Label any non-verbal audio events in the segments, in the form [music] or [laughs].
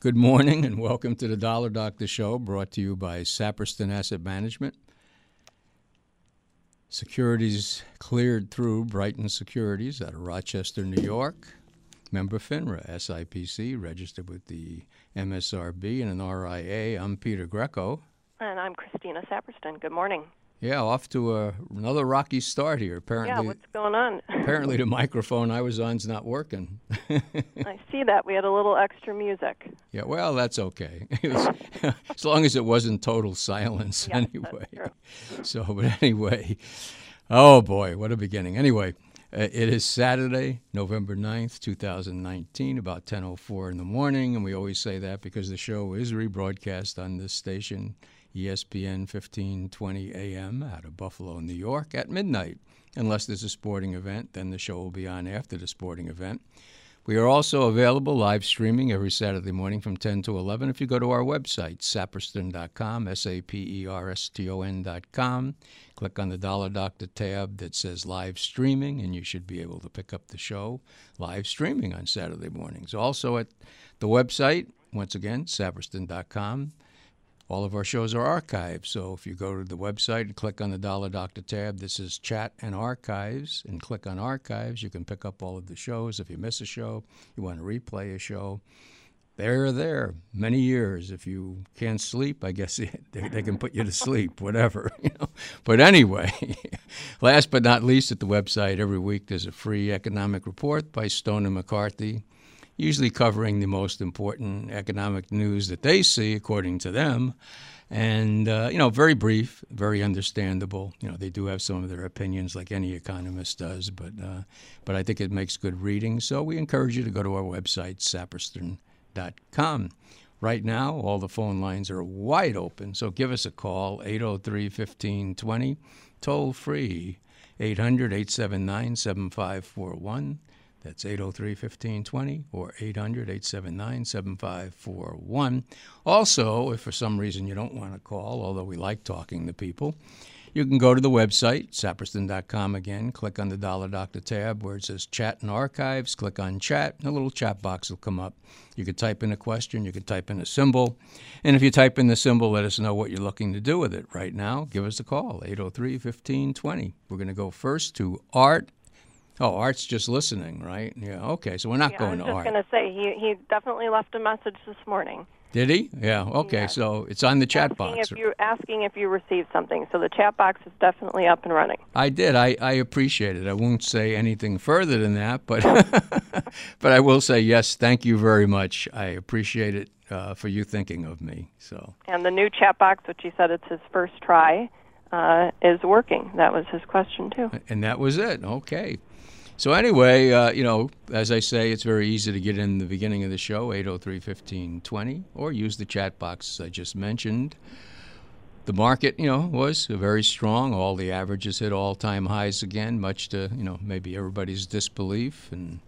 Good morning and welcome to the Dollar Doctor Show brought to you by Saperston Asset Management. Securities cleared through Brighton Securities out of Rochester, New York. Member FINRA, SIPC, registered with the MSRB and an RIA. I'm Peter Greco. And I'm Christina Saperston. Good morning. Yeah, off to a, another rocky start here. Apparently, yeah, what's going on? [laughs] apparently, the microphone I was on's not working. [laughs] I see that we had a little extra music. Yeah, well, that's okay. [laughs] Was, as long as it wasn't total silence, yes, anyway. So, but anyway, oh boy, what a beginning. Anyway, uh, it is Saturday, November 9th, 2019, about 10:04 in the morning, and we always say that because the show is rebroadcast on this station ESPN 1520 AM out of Buffalo, New York at midnight. Unless there's a sporting event, then the show will be on after the sporting event. We are also available live streaming every Saturday morning from 10 to 11 if you go to our website, saperston.com, S A P E R S T O N.com. Click on the Dollar Doctor tab that says live streaming, and you should be able to pick up the show live streaming on Saturday mornings. Also at the website, once again, saperston.com. All of our shows are archived, so if you go to the website and click on the Dollar Doctor tab this is Chat and Archives and click on Archives, you can pick up all of the shows. If you miss a show, you want to replay a show, they're there many years. If you can't sleep, I guess [laughs] they, they can put you to sleep, whatever. [laughs] You know. But anyway, [laughs] last but not least, at the website every week there's a free economic report by Stone and McCarthy usually covering the most important economic news that they see, according to them. And, uh, you know, very brief, very understandable. You know, they do have some of their opinions, like any economist does, but, uh, but I think it makes good reading. So we encourage you to go to our website, saperston.com. Right now, all the phone lines are wide open, so give us a call, 803 1520, toll free, 800 879 7541. That's 803 1520 or 800 879 7541. Also, if for some reason you don't want to call, although we like talking to people, you can go to the website, saperston.com again, click on the Dollar Doctor tab where it says Chat and Archives, click on Chat, and a little chat box will come up. You could type in a question, you could type in a symbol, and if you type in the symbol, let us know what you're looking to do with it. Right now, give us a call, 803 1520. We're going to go first to Art Oh, Art's just listening, right? Yeah. Okay, so we're not yeah, going to Art. I was going to say he he definitely left a message this morning. Did he? Yeah. Okay, so it's on the chat asking box. If you're asking if you received something, so the chat box is definitely up and running. I did. I, I appreciate it. I won't say anything further than that, but [laughs] but I will say yes. Thank you very much. I appreciate it uh, for you thinking of me. So. And the new chat box, which he said it's his first try, uh, is working. That was his question too. And that was it. Okay. So anyway, uh, you know, as I say, it's very easy to get in the beginning of the show, 803-1520, or use the chat box I just mentioned. The market, you know, was very strong. All the averages hit all-time highs again, much to, you know, maybe everybody's disbelief. And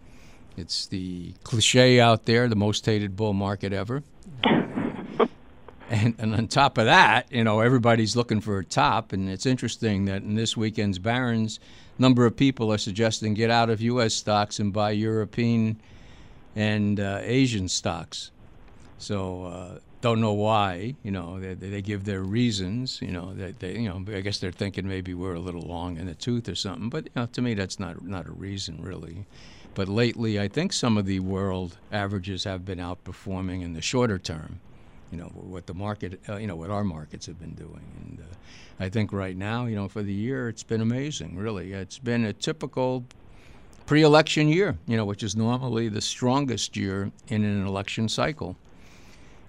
it's the cliche out there, the most hated bull market ever. And, and on top of that, you know, everybody's looking for a top. And it's interesting that in this weekend's Barron's, number of people are suggesting get out of U.S. stocks and buy European and uh, Asian stocks. So uh, don't know why. You know, they, they give their reasons. You know, that they, you know, I guess they're thinking maybe we're a little long in the tooth or something. But you know, to me, that's not not a reason really. But lately, I think some of the world averages have been outperforming in the shorter term you know what the market, uh, you know what our markets have been doing, and uh, I think right now, you know, for the year, it's been amazing. Really, it's been a typical pre-election year, you know, which is normally the strongest year in an election cycle.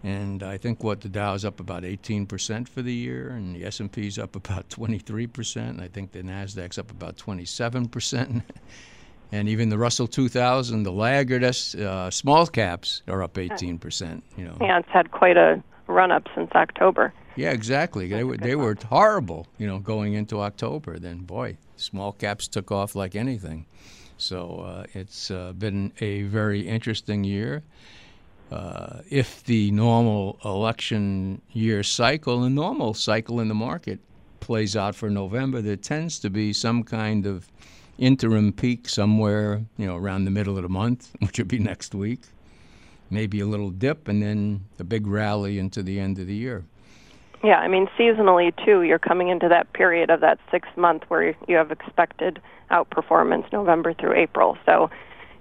And I think what the Dow's up about 18% for the year, and the S&P's up about 23%. And I think the Nasdaq's up about 27%. [laughs] and even the Russell 2000, the laggard uh, small caps are up 18%. You know, yeah, it's had quite a run up since October. Yeah, exactly. They were they were horrible, you know, going into October. Then, boy, small caps took off like anything. So uh, it's uh, been a very interesting year. Uh, if the normal election year cycle, the normal cycle in the market plays out for November, there tends to be some kind of interim peak somewhere, you know, around the middle of the month, [laughs] which would be next week. maybe a little dip, and then a big rally into the end of the year. Yeah, I mean, seasonally too, you're coming into that period of that six month where you have expected outperformance November through April. So,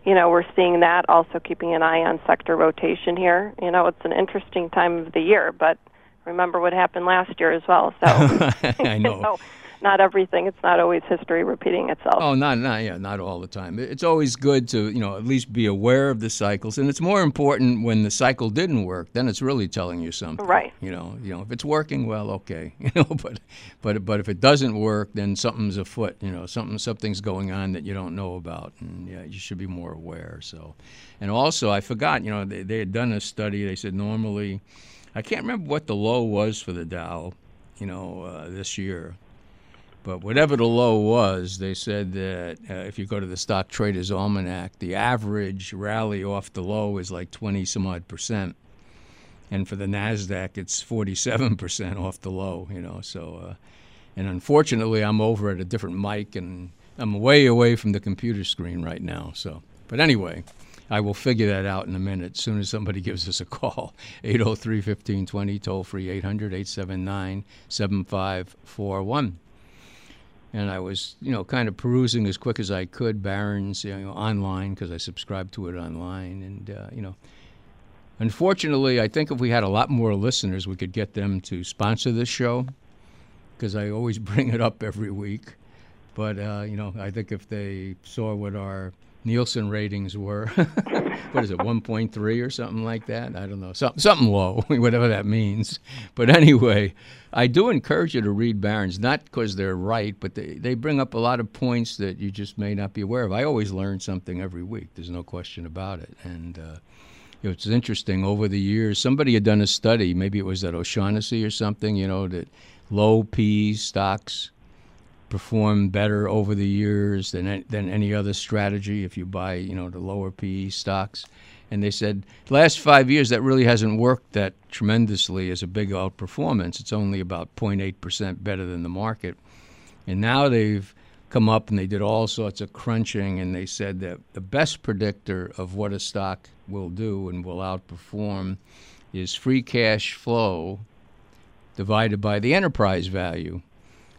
you know, we're seeing that also keeping an eye on sector rotation here. You know, it's an interesting time of the year, but remember what happened last year as well. So, [laughs] I know. [laughs] you know not everything. It's not always history repeating itself. Oh, not not yeah, not all the time. It's always good to you know at least be aware of the cycles, and it's more important when the cycle didn't work. Then it's really telling you something. Right. You know, you know if it's working, well, okay. [laughs] You know, but but but if it doesn't work, then something's afoot. You know, something something's going on that you don't know about, and yeah, you should be more aware. So, and also I forgot. You know, they they had done a study. They said normally, I can't remember what the low was for the Dow. You know, uh, this year but whatever the low was, they said that uh, if you go to the Stock Traders Almanac, the average rally off the low is like 20 some odd percent. And for the NASDAQ, it's 47 percent off the low, you know. So, uh, and unfortunately, I'm over at a different mic and I'm way away from the computer screen right now. So, but anyway, I will figure that out in a minute as soon as somebody [laughs] gives us a call. 803 1520, toll free 800 879 7541 and I was, you know, kind of perusing as quick as I could Barron's, you know, online because I subscribed to it online, and uh, you know, unfortunately, I think if we had a lot more listeners, we could get them to sponsor this show because I always [laughs] bring it up every week. But uh, you know, I think if they saw what our Nielsen ratings were, [laughs] what is it, 1.3 or something like that? I don't know, something something low, [laughs] whatever that means. But anyway, I do encourage you to read Barron's, not because they're right, but they, they bring up a lot of points that you just may not be aware of. I always learn something every week. There's no question about it. And uh, it's interesting. Over the years, somebody had done a study. Maybe it was at O'Shaughnessy or something. You know that low P stocks perform better over the years than than any other strategy if you buy you know the lower PE stocks and they said the last five years that really hasn't worked that tremendously as a big outperformance. It's only about 0.8 percent better than the market, and now they've come up and they did all sorts of crunching and they said that the best predictor of what a stock will do and will outperform is free cash flow divided by the enterprise value.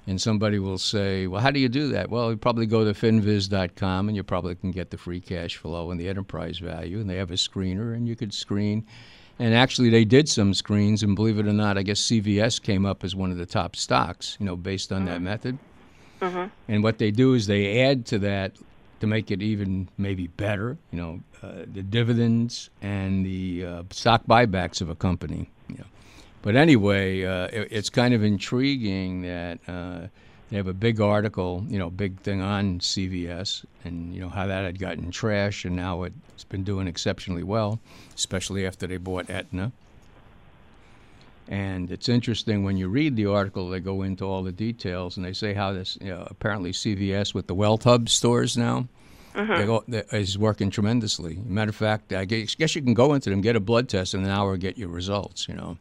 And somebody will say, well, how do you do that? Well, you probably go to finviz.com and you probably can get the free cash flow and the enterprise value. And they have a screener and you could screen. And actually, they did some screens. And believe it or not, I guess CVS came up as one of the top stocks, you know, based on mm-hmm. that method. Mm-hmm. And what they do is they add to that to make it even maybe better, you know, uh, the dividends and the uh, stock buybacks of a company. You know. But anyway, uh, it, it's kind of intriguing that uh, they have a big article, you know, big thing on CVS and, you know, how that had gotten trashed and now it's been doing exceptionally well, especially after they bought Aetna. And it's interesting when you read the article, they go into all the details and they say how this, you know, apparently CVS with the WellHub stores now. Mm-hmm. Go, is working tremendously. Matter of fact, I guess, guess you can go into them, get a blood test, in an hour get your results. You know,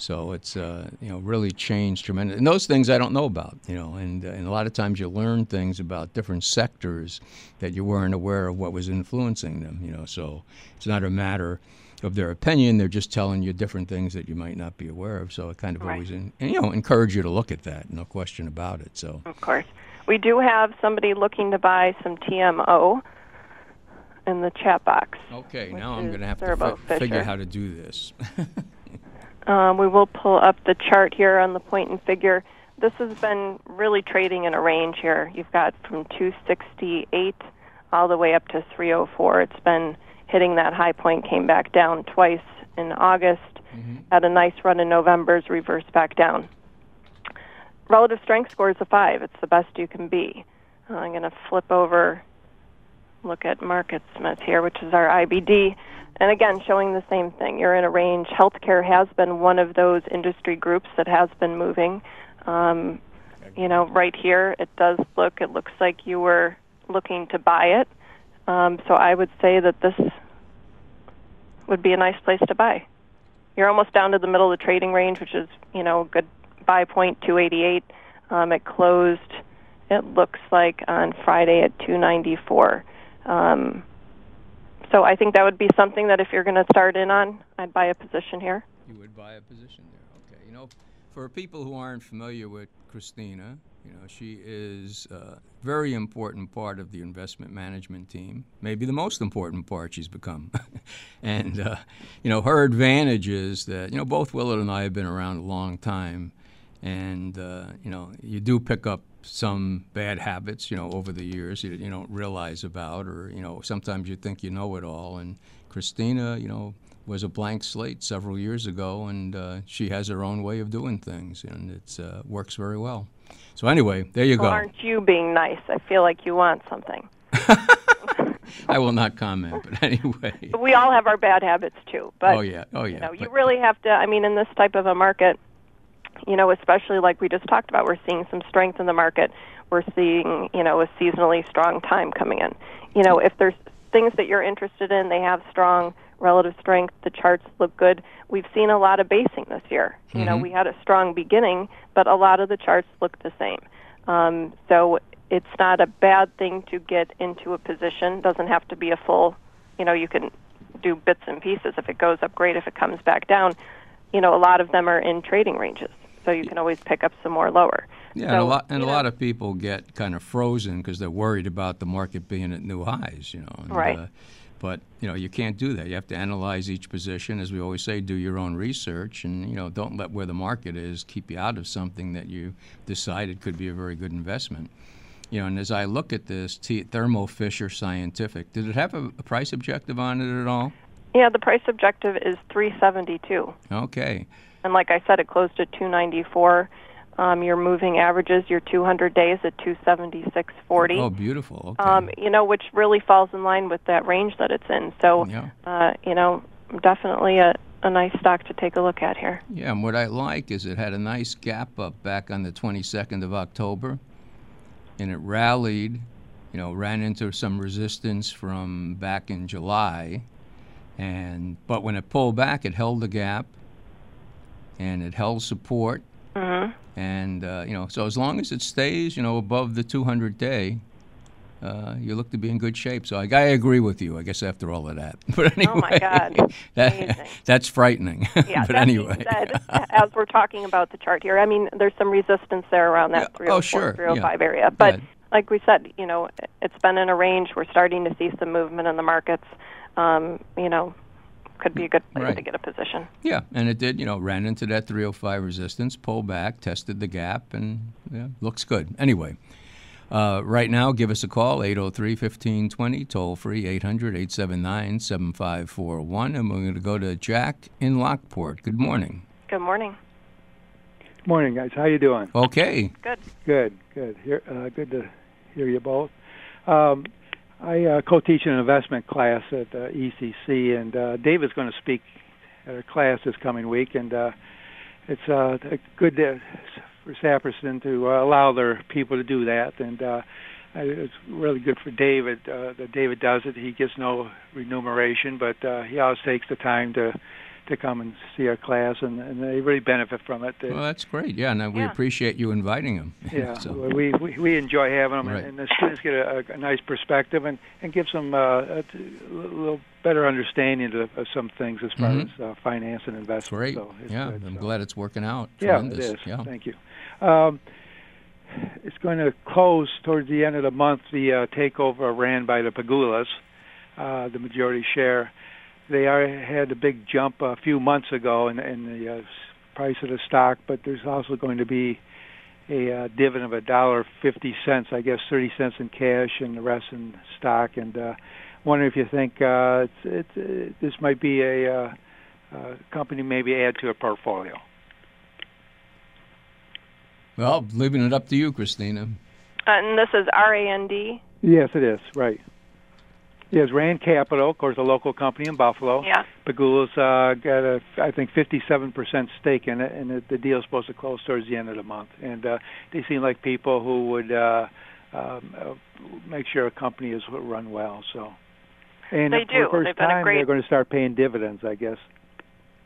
so it's uh, you know really changed tremendously. And those things I don't know about, you know, and uh, and a lot of times you learn things about different sectors that you weren't aware of what was influencing them, you know. So it's not a matter of their opinion; they're just telling you different things that you might not be aware of. So it kind of right. always, in, and, you know, encourage you to look at that. No question about it. So of course, we do have somebody looking to buy some TMO in the chat box. Okay, now I'm going to have to fi- figure how to do this. [laughs] Um, we will pull up the chart here on the point and figure. This has been really trading in a range here. You've got from 268 all the way up to 304. It's been hitting that high point, came back down twice in August, mm-hmm. had a nice run in November's reversed back down. Relative strength score is a five. It's the best you can be. Uh, I'm going to flip over, look at MarketSmith here, which is our IBD. And again, showing the same thing. You're in a range. Healthcare has been one of those industry groups that has been moving. Um, you know, right here, it does look, it looks like you were looking to buy it. Um, so I would say that this would be a nice place to buy. You're almost down to the middle of the trading range, which is, you know, a good buy point, 288. Um, it closed, it looks like, on Friday at 294. Um, so I think that would be something that if you're going to start in on, I'd buy a position here. You would buy a position there. Okay. You know, for people who aren't familiar with Christina, you know, she is a very important part of the investment management team, maybe the most important part she's become. [laughs] and, uh, you know, her advantage is that, you know, both Willard and I have been around a long time. And, uh, you know, you do pick up some bad habits, you know, over the years you, you don't realize about, or, you know, sometimes you think you know it all. And Christina, you know, was a blank slate several years ago, and uh, she has her own way of doing things, and it uh, works very well. So anyway, there you well, go. Aren't you being nice? I feel like you want something. [laughs] I will not comment, but [laughs] anyway. We all have our bad habits too. But oh yeah, oh yeah. You know, you really have to. I mean, in this type of a market, you know, especially like we just talked about, we're seeing some strength in the market. We're seeing, you know, a seasonally strong time coming in. You know, if there's things that you're interested in, they have strong relative strength. The charts look good. We've seen a lot of basing this year. You know, Mhm. we had a strong beginning, but a lot of the charts look the same. Um, so it's not a bad thing to get into a position. Doesn't have to be a full. You know, you can do bits and pieces. If it goes up, great. If it comes back down, you know, a lot of them are in trading ranges, so you can always pick up some more lower. Yeah, So, and a lot and a know- lot of people get kind of frozen because they're worried about the market being at new highs, you know. and, Right. Uh, but you know, you can't do that. You have to analyze each position, as we always say. Do your own research, and you know, don't let where the market is keep you out of something that you decided could be a very good investment. You know, and as I look at this, T- Thermo Fisher Scientific, did it have a, a price objective on it at all? Yeah, the price objective is 372, Okay. and like I said, it closed at 294. Um, your moving averages, your 200 days at 276.40. Oh, beautiful. Okay. um, you know, which really falls in line with that range that it's in. So, yeah. uh, you know, definitely a, a nice stock to take a look at here. Yeah, and what I like is it had a nice gap up back on the 22nd of October, and it rallied, you know, ran into some resistance from back in July, and but when it pulled back, it held the gap, and it held support, hmm and uh, you know, so as long as it stays, you know, above the 200 day. Uh, you look to be in good shape, so I, I agree with you. I guess after all of that, [laughs] but anyway, Oh, my God. [laughs] that, that's frightening. [laughs] Yeah, but that anyway, said, as we're talking about the chart here, I mean, there's some resistance there around that Yeah, 304, oh, sure, 305 area. But Yeah. like we said, you know, it's been in a range. We're starting to see some movement in the markets. Um, you know, could be a good place Right. to get a position. Yeah, and it did. You know, ran into that 305 resistance, pulled back, tested the gap, and yeah, looks good. Anyway, uh, right now, give us a call 803-1520, toll free 800-879-7541, and we're going to go to Jack in Lockport. Good morning. Good morning. Good morning, guys. How you doing? Okay. Good. Good, good. Here, uh, good to hear you both. Um, I uh, co-teach an investment class at uh, ECC, and uh, Dave is going to speak at a class this coming week, and uh, it's uh, good uh, for Saperston to uh, allow their people to do that, and uh, it's really good for David uh, that David does it. He gets no remuneration, but uh, he always takes the time to to come and see our class, and, and they really benefit from it. Well, that's great. Yeah, and uh, we Yeah. appreciate you inviting them. [laughs] Yeah, so, we, we we enjoy having them, Right. and, and the students get a, a nice perspective and and gives them uh, a, t- a little better understanding of, of some things as far Mhm. as uh, finance and investment. great. So it's yeah, good, I'm so. glad it's working out. Yeah, Tremendous. it is. Yeah. Thank you. Um, it's going to close towards the end of the month. The uh, takeover ran by the Pegulas, uh, the majority share. They are, had a big jump a few months ago in, in the uh, price of the stock, but there's also going to be a uh, dividend of a dollar fifty cents. I guess thirty cents in cash and the rest in stock. And uh, wondering if you think uh, it's, it's, uh, this might be a uh, uh, company maybe add to a portfolio. Well, leaving it up to you, Christina. Uh, and this is RAND. Yes, it is. Right. Yes, Rand Capital, of course, a local company in Buffalo. Yeah. Pegula's uh, got a, I think, 57% stake in it, and the, the deal's supposed to close towards the end of the month. And uh, they seem like people who would uh, um, uh, make sure a company is run well. So. And They for do. the first They've been a time, great- they're going to start paying dividends, I guess.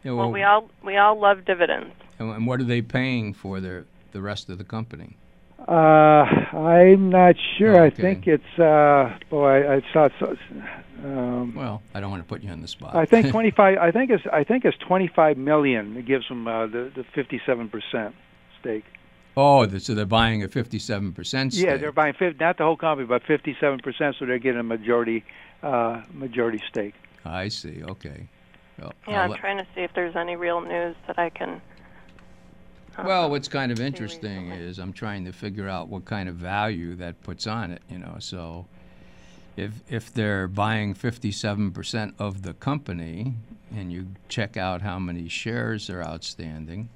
Yeah, Well, we all we all love dividends. and and what are they paying for their the rest of the company? Uh, I'm not sure. I think it's uh, boy. I, I saw. So, um, Well, I don't want to put you on the spot. I think [laughs] 25. I think it's. I think it's 25 million. It gives them uh, the the 57 percent stake. oh, th- so they're buying a 57% stake. Yeah, they're buying 50, not the whole company, but 57 percent. So they're getting a majority uh, majority stake. I see. Okay. Well, Yeah, I'll I'm let- trying to see if there's any real news that I can. Well, [laughs] what's kind of interesting is I'm trying to figure out what kind of value that puts on it, you know. So if if they're buying 57% of the company and you check out how many shares are outstanding,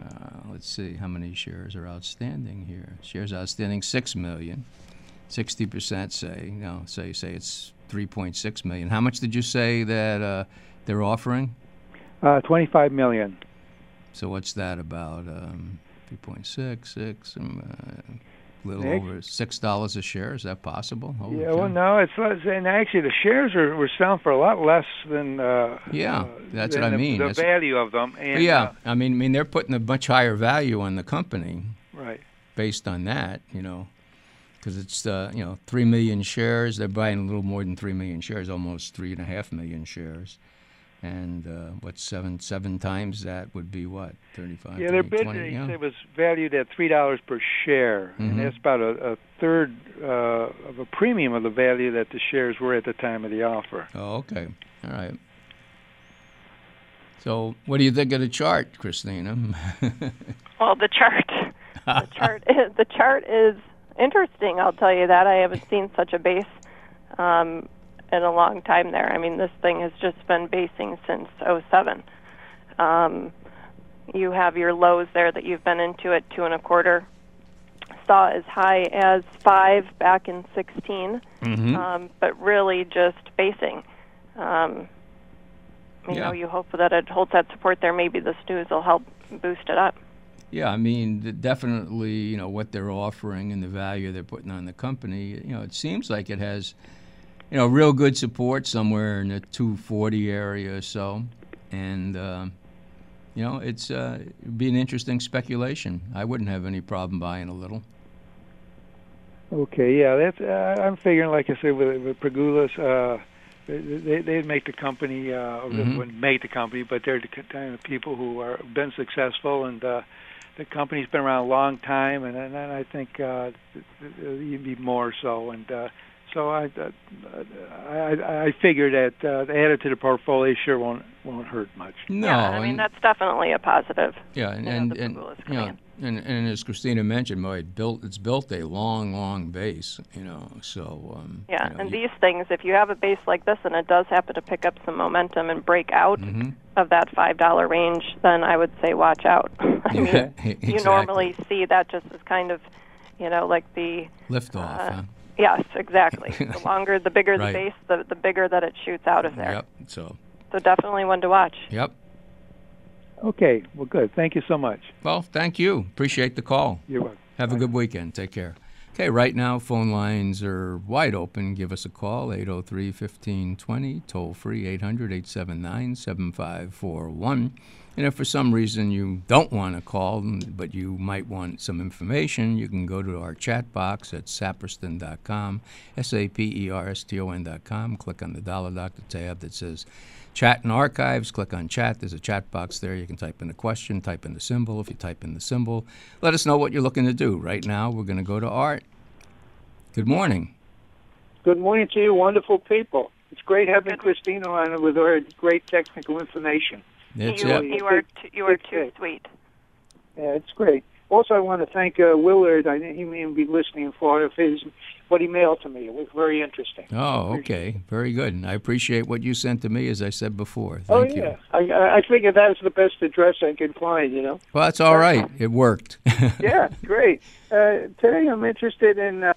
uh, let's see how many shares are outstanding here. Shares outstanding 6 million. 60% say, you know, say say it's 3.6 million. How much did you say that uh, they're offering? Uh, 25 million. So what's that about? Um, 3.6, six, um, uh, a little Nick? over six dollars a share. Is that possible? Holy Yeah, cow. well, no, it's less, and actually the shares are were selling for a lot less than. Uh, Yeah, uh, that's than what I mean. The That's- value of them. And, yeah, uh, I mean, I mean, they're putting a much higher value on the company right. based on that, you know, because it's uh, you know three million shares. They're buying a little more than three million shares, almost three and a half million shares. And uh, what seven seven times that would be what thirty five? Yeah, their bid 20, they yeah. said was valued at three dollars per share, Mhm. and that's about a, a third uh, of a premium of the value that the shares were at the time of the offer. Oh, okay. All right. So, what do you think of the chart, Christina? [laughs] Well, the chart, the chart, is, the chart is interesting. I'll tell you that. I haven't seen such a base um, in a long time. There. I mean, this thing has just been basing since '07. Um, you have your lows there that you've been into at two and a quarter. Saw as high as five back in 16, mm-hmm. um, but really just basing. Um, you Yeah. know, you hope that it holds that support there. Maybe this news will help boost it up. Yeah, I mean, definitely, you know, what they're offering and the value they're putting on the company, you know, it seems like it has, you know, real good support somewhere in the 240 area or so. And, um, you know, it's uh, it'd be an interesting speculation. I wouldn't have any problem buying a little. Okay, yeah, that's. Uh, I'm figuring, like I said, with, with Pegulas, uh, they, they they'd make the company, uh, Mhm. wouldn't make the company, but they're the kind of people who are been successful, and uh, the company's been around a long time, and and I think uh, you'd be more so, and uh, so I, uh, I I figure that uh, added to the portfolio sure won't won't hurt much. No, yeah, I mean and- that's definitely a positive. Yeah, and you know, and, and you know, and, and as Christina mentioned, boy, it built it's built a long, long base. You know, so um, Yeah, you know, and you- these things, if you have a base like this and it does happen to pick up some momentum and break out Mhm. of that five dollar range, then I would say watch out. [laughs] I mean, [laughs] Yeah, you normally see that just as kind of, you know, like the lift off. uh, huh? Yes, exactly. [laughs] the longer, the bigger Right. the base, the the bigger that it shoots out of there. Yep. So, So definitely one to watch. yep. Okay, well, good. Thank you so much. Well, thank you. Appreciate the call. You're welcome. Have a good weekend. Take care. Okay, right now, phone lines are wide open. Give us a call, 803 1520, toll free, 800 879 7541. And if for some reason you don't want to call, but you might want some information, you can go to our chat box at saperston.com, S A P E R S T O N.com. Click on the Dollar Doctor tab that says Chat and Archives. Click on Chat. There's a chat box there. You can type in a question, type in the symbol. If you type in the symbol, let us know what you're looking to do. Right now, we're going to go to Art. Good morning. Good morning to you, wonderful people. It's great having Christina on with her great technical information. That's you, it. you are t- you are Big too fit. sweet. Yeah, it's great. Also, I want to thank uh, Willard. I think he may be listening for of his what he mailed to me. It was very interesting. Oh, okay. Very good. And I appreciate what you sent to me, as I said before. oh Thank yeah, you. I, I I figured that's the best address I could find. You know. Well, that's all right. It worked. [laughs] yeah, great. Uh, today I'm interested in uh,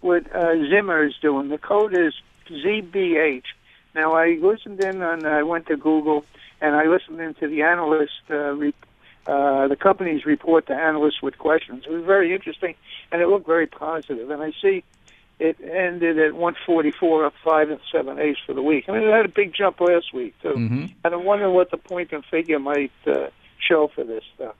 what uh, Zimmer is doing. The code is ZBH. Now I listened in on. I went to Google and I listened into the analyst, uh, re- uh, the company's report to analysts with questions. It was very interesting, and it looked very positive. And I see it ended at 144, up five and seven eighths for the week. I mean, it had a big jump last week too. hmm And I'm wondering what the point and figure might uh, show for this stuff.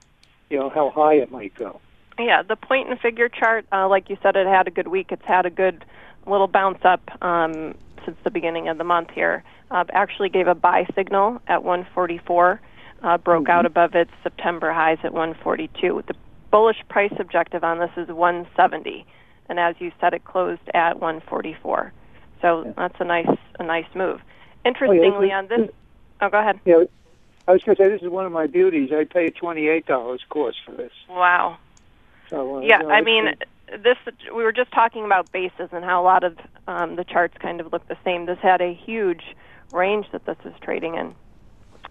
You know, how high it might go. Yeah, the point and figure chart, uh, like you said, it had a good week. It's had a good little bounce up um, since the beginning of the month here. Uh, actually gave a buy signal at 144, uh, broke Mm-hmm. out above its September highs at 142. The bullish price objective on this is 170, and as you said, it closed at 144. So that's a nice a nice move. Interestingly, this- on this, oh, go ahead. Yeah, I was going to say this is one of my beauties. I pay twenty-eight dollars course for this. Wow. So uh, Yeah, know, I mean, this we were just talking about bases and how a lot of um, the charts kind of look the same. This had a huge range that this is trading in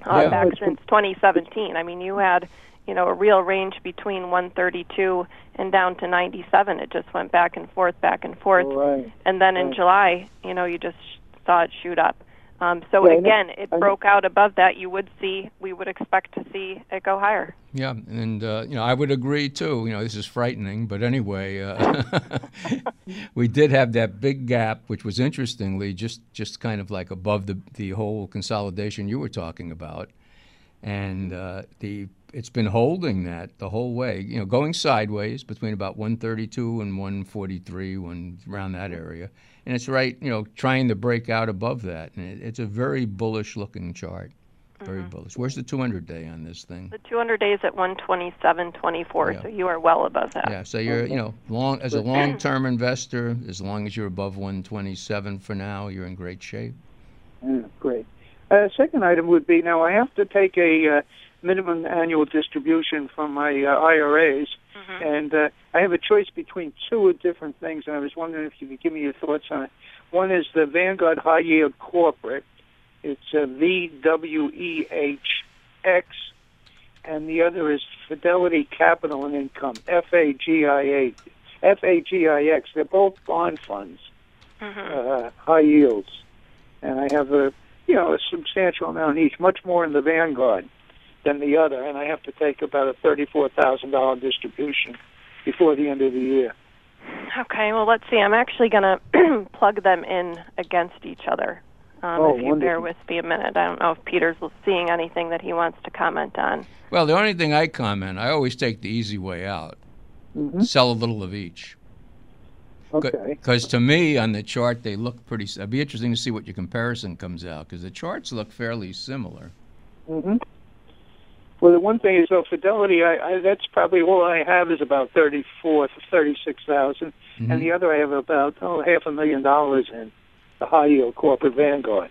uh, Yeah. back since 2017. I mean, you had you know a real range between 132 and down to 97. It just went back and forth, back and forth, Right. and then in right. July, you know, you just saw it shoot up. Um, so Yeah, again, it broke out above that. You would see, we would expect to see it go higher. Yeah, and uh, you know I would agree too. You know this is frightening, but anyway, uh, [laughs] we did have that big gap, which was interestingly just just kind of like above the the whole consolidation you were talking about, and uh, the it's been holding that the whole way. You know, going sideways between about 132 and 143, when around that area, and it's right. You know, trying to break out above that, and it, it's a very bullish looking chart. Very bullish. Where's the 200 day on this thing? The 200 days at 127.24, Yeah. so you are well above that. Yeah, so you're, you know, long as a [clears throat] long-term investor, as long as you're above 127 for now, you're in great shape. Yeah, great. Uh, second item would be now I have to take a uh, minimum annual distribution from my uh, IRAs, and uh, I have a choice between two different things, and I was wondering if you could give me your thoughts on it. One is the Vanguard High Yield Corporate. It's uh, VWEHX, and the other is Fidelity Capital and Income, FAGIA, FAGIX. They're both bond funds, uh, high yields, and I have a you know a substantial amount each, much more in the Vanguard than the other, and I have to take about a thirty-four thousand dollar distribution before the end of the year. Okay, well, let's see. I'm actually going to [clears throat] plug them in against each other. Um, Oh, if you bear with me a minute. I don't know if Peter's seeing anything that he wants to comment on. Well, the only thing I comment, I always take the easy way out. Mhm. Sell a little of each. Okay. Because to me, on the chart, they look pretty. It'd be interesting to see what your comparison comes out, because the charts look fairly similar. hmm Well, the one thing is, though, Fidelity, I, I that's probably all I have is about thirty-four, thousand, Mhm. and the other I have about oh half a million dollars in the high yield corporate Vanguard.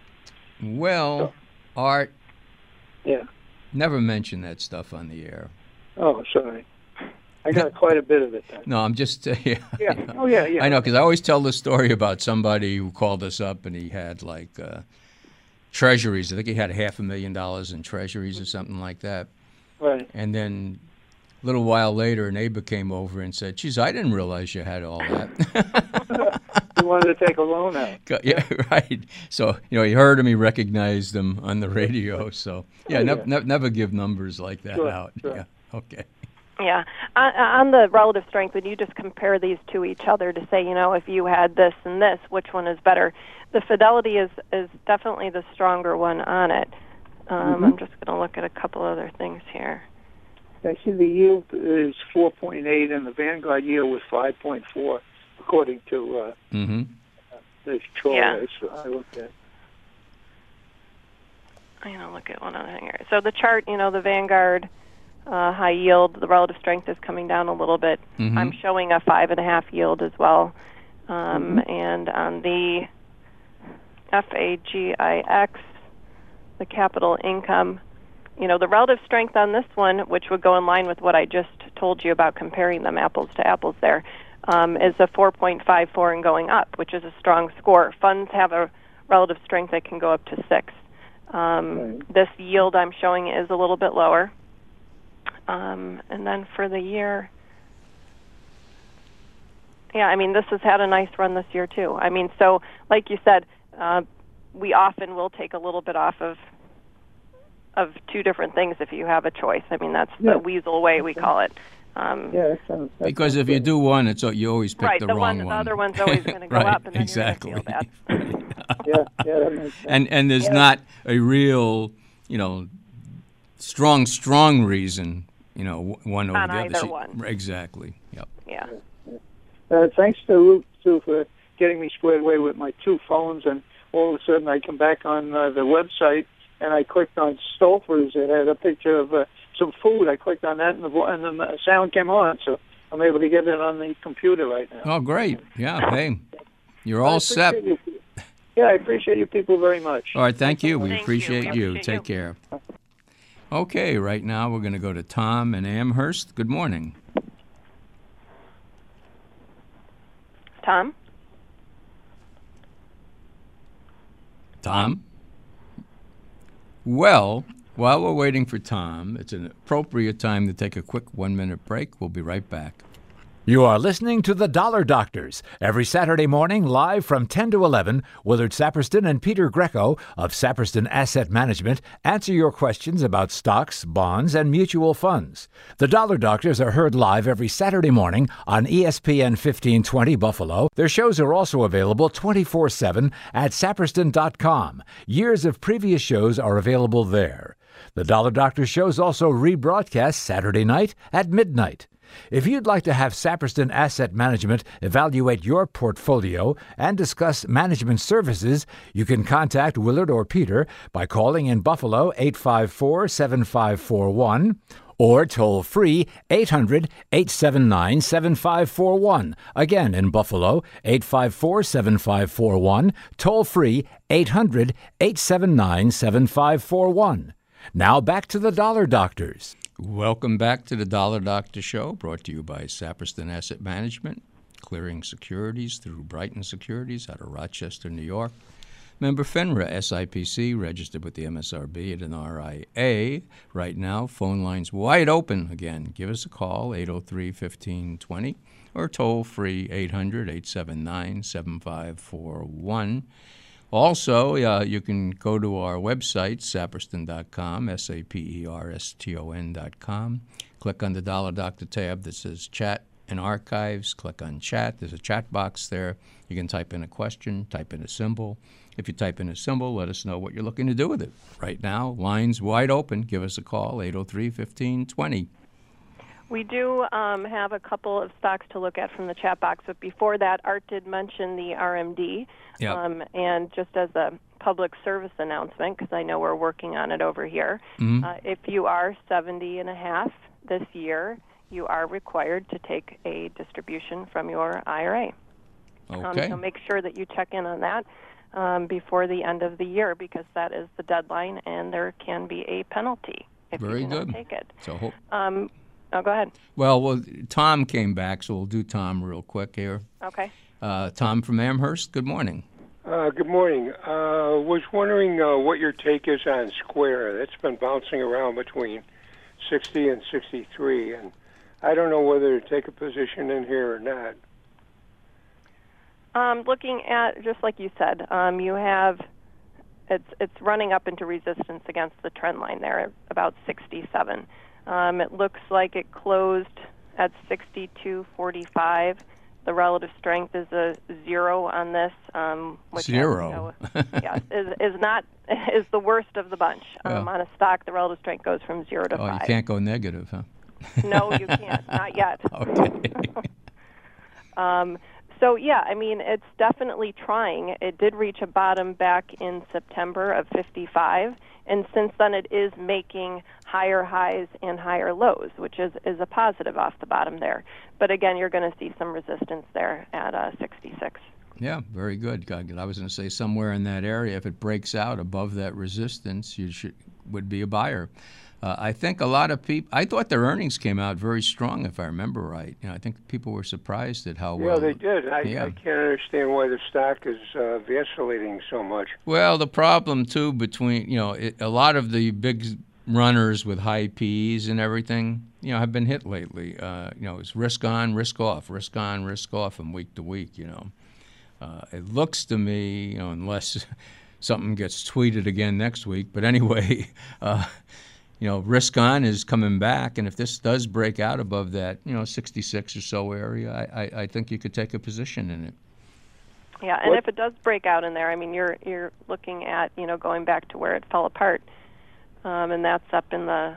Well, Art, Yeah. never mention that stuff on the air. Oh, sorry. I got quite a bit of it. Then. [laughs] No, I'm just. [laughs] yeah. Yeah. Oh, yeah, yeah. I know, because I always tell the story about somebody who called us up and he had like uh, treasuries. I think he had half a million dollars in treasuries or something like that. Right. And then a little while later, a neighbor came over and said, "Geez, I didn't realize you had all that." [laughs] You wanted to take a loan out. Yeah, right. So you know, he heard him, he recognized him on the radio. So yeah, Oh, yeah. nev- never give numbers like that Sure, out. sure. Yeah. Okay. Yeah. On, on the relative strength, when you just compare these to each other to say, you know, if you had this and this, which one is better? The Fidelity is is definitely the stronger one on it. Um, I'm just going to look at a couple other things here. Actually, the yield is 4.8, and the Vanguard yield was 5.4, according to uh, Mm-hmm. the chart Yeah. I looked at. I'm going to look at one other thing here. So the chart, you know, the Vanguard uh, high yield, the relative strength is coming down a little bit. Mhm. I'm showing a five and a half yield as well. Um, And on the FAGIX, the capital income, you know, the relative strength on this one, which would go in line with what I just told you about comparing them apples to apples there, um, is a 4.54 and going up, which is a strong score. Funds have a relative strength that can go up to six. Um, Right. This yield I'm showing is a little bit lower. Um, and then for the year, yeah, I mean, this has had a nice run this year too. I mean, so like you said, uh, we often will take a little bit off of of two different things if you have a choice. I mean, that's Yeah. the weasel way we call it. Um, Yeah, that sounds. that Because sounds if you do one, it's you always pick right, the, the wrong one, one. the other one's always going [laughs] to go right, up, and then exactly. you're going to feel bad. [laughs] Yeah, yeah, that makes sense. and and there's Yeah. not a real, you know, strong strong reason, you know, one over On the other. either So- one. Exactly. Yep. uh, thanks to Luke too for getting me squared away with my two phones, and all of a sudden I come back on uh, the website and I clicked on Stouffer's. It had a picture of uh, some food. I clicked on that, and the, and the sound came on. So I'm able to get it on the computer right now. Oh, great. Yeah. Hey, you're all set. you. Yeah, I appreciate you people very much. All right, thank you. We Thank you. appreciate We you. appreciate Take you. care. Okay, right now we're going to go to Tom in Amherst. Good morning. Tom? Tom? Well, while we're waiting for Tom, it's an appropriate time to take a quick one minute break. We'll be right back. You are listening to the Dollar Doctors every Saturday morning, live from 10 to 11. Willard Saperston and Peter Greco of Saperston Asset Management answer your questions about stocks, bonds, and mutual funds. The Dollar Doctors are heard live every Saturday morning on ESPN 1520 Buffalo. Their shows are also available 24 7 at saperston.com. Years of previous shows are available there. The Dollar Doctor shows also rebroadcast Saturday night at midnight. If you'd like to have Saperston Asset Management evaluate your portfolio and discuss management services, you can contact Willard or Peter by calling in Buffalo 854 7541 or toll free 800 879 7541. Again, in Buffalo, 854 7541, toll free 800 879 7541. Now back to the Dollar Doctors. Welcome back to the Dollar Doctor Show, brought to you by Saperston Asset Management, clearing securities through Brighton Securities out of Rochester, New York. Member FINRA SIPC, registered with the MSRB at an RIA. Right now, phone lines wide open again. Give us a call, 803 1520, or toll free 800 879 7541. Also, uh, you can go to our website, saperston.com, S A P E R S T O N.com. Click on the Dollar Doctor tab that says Chat and Archives. Click on Chat. There's a chat box there. You can type in a question, type in a symbol. If you type in a symbol, let us know what you're looking to do with it. Right now, lines wide open. Give us a call, 803 1520. We do um, have a couple of stocks to look at from the chat box, but before that, Art did mention the RMD. Yep. Um, and just as a public service announcement, because I know we're working on it over here, uh, if you are 70 and a half this year, you are required to take a distribution from your IRA. Okay. Um, so make sure that you check in on that um, before the end of the year because that is the deadline and there can be a penalty if Very you do not take it. so, hope. Oh, go ahead. Well, well, Tom came back, so we'll do Tom real quick here. Okay. Uh, Tom from Amherst, good morning. Uh, good morning. Uh, was wondering uh, what your take is on Square. That's been bouncing around between 60 and 63, and I don't know whether to take a position in here or not. Um, looking at just like you said, um, you have it's it's running up into resistance against the trend line there at about 67. Um, it looks like it closed at 62.45. The relative strength is a zero on this, um, which Zero. Know, [laughs] yes, is is not is the worst of the bunch. Um, Yeah. On a stock, the relative strength goes from zero to Oh, you can't go negative, huh? No, you can't. Not yet. [laughs] Okay. [laughs] Um, so yeah, I mean it's definitely trying. It did reach a bottom back in September of 55, and since then it is making higher highs and higher lows, which is is a positive off the bottom there. But again, you're going to see some resistance there at uh, 66. Yeah, very good. I was going to say somewhere in that area, if it breaks out above that resistance, you should would be a buyer. Uh, I think a lot of people. I thought their earnings came out very strong, if I remember right. You know, I think people were surprised at how Yeah, well. they did. I, yeah. I can't understand why the stock is uh, vacillating so much. Well, the problem too between you know it, a lot of the big runners with high P's and everything, you know, have been hit lately. Uh, you know, it's risk on, risk off, risk on, risk off from week to week. You know, uh, it looks to me, you know, unless [laughs] something gets tweeted again next week. But anyway, [laughs] uh, you know, risk on is coming back, and if this does break out above that, you know, 66 or so area, I, I, I think you could take a position in it. Yeah, and What- if it does break out in there, I mean you're you're looking at you know going back to where it fell apart, um, and that's up in the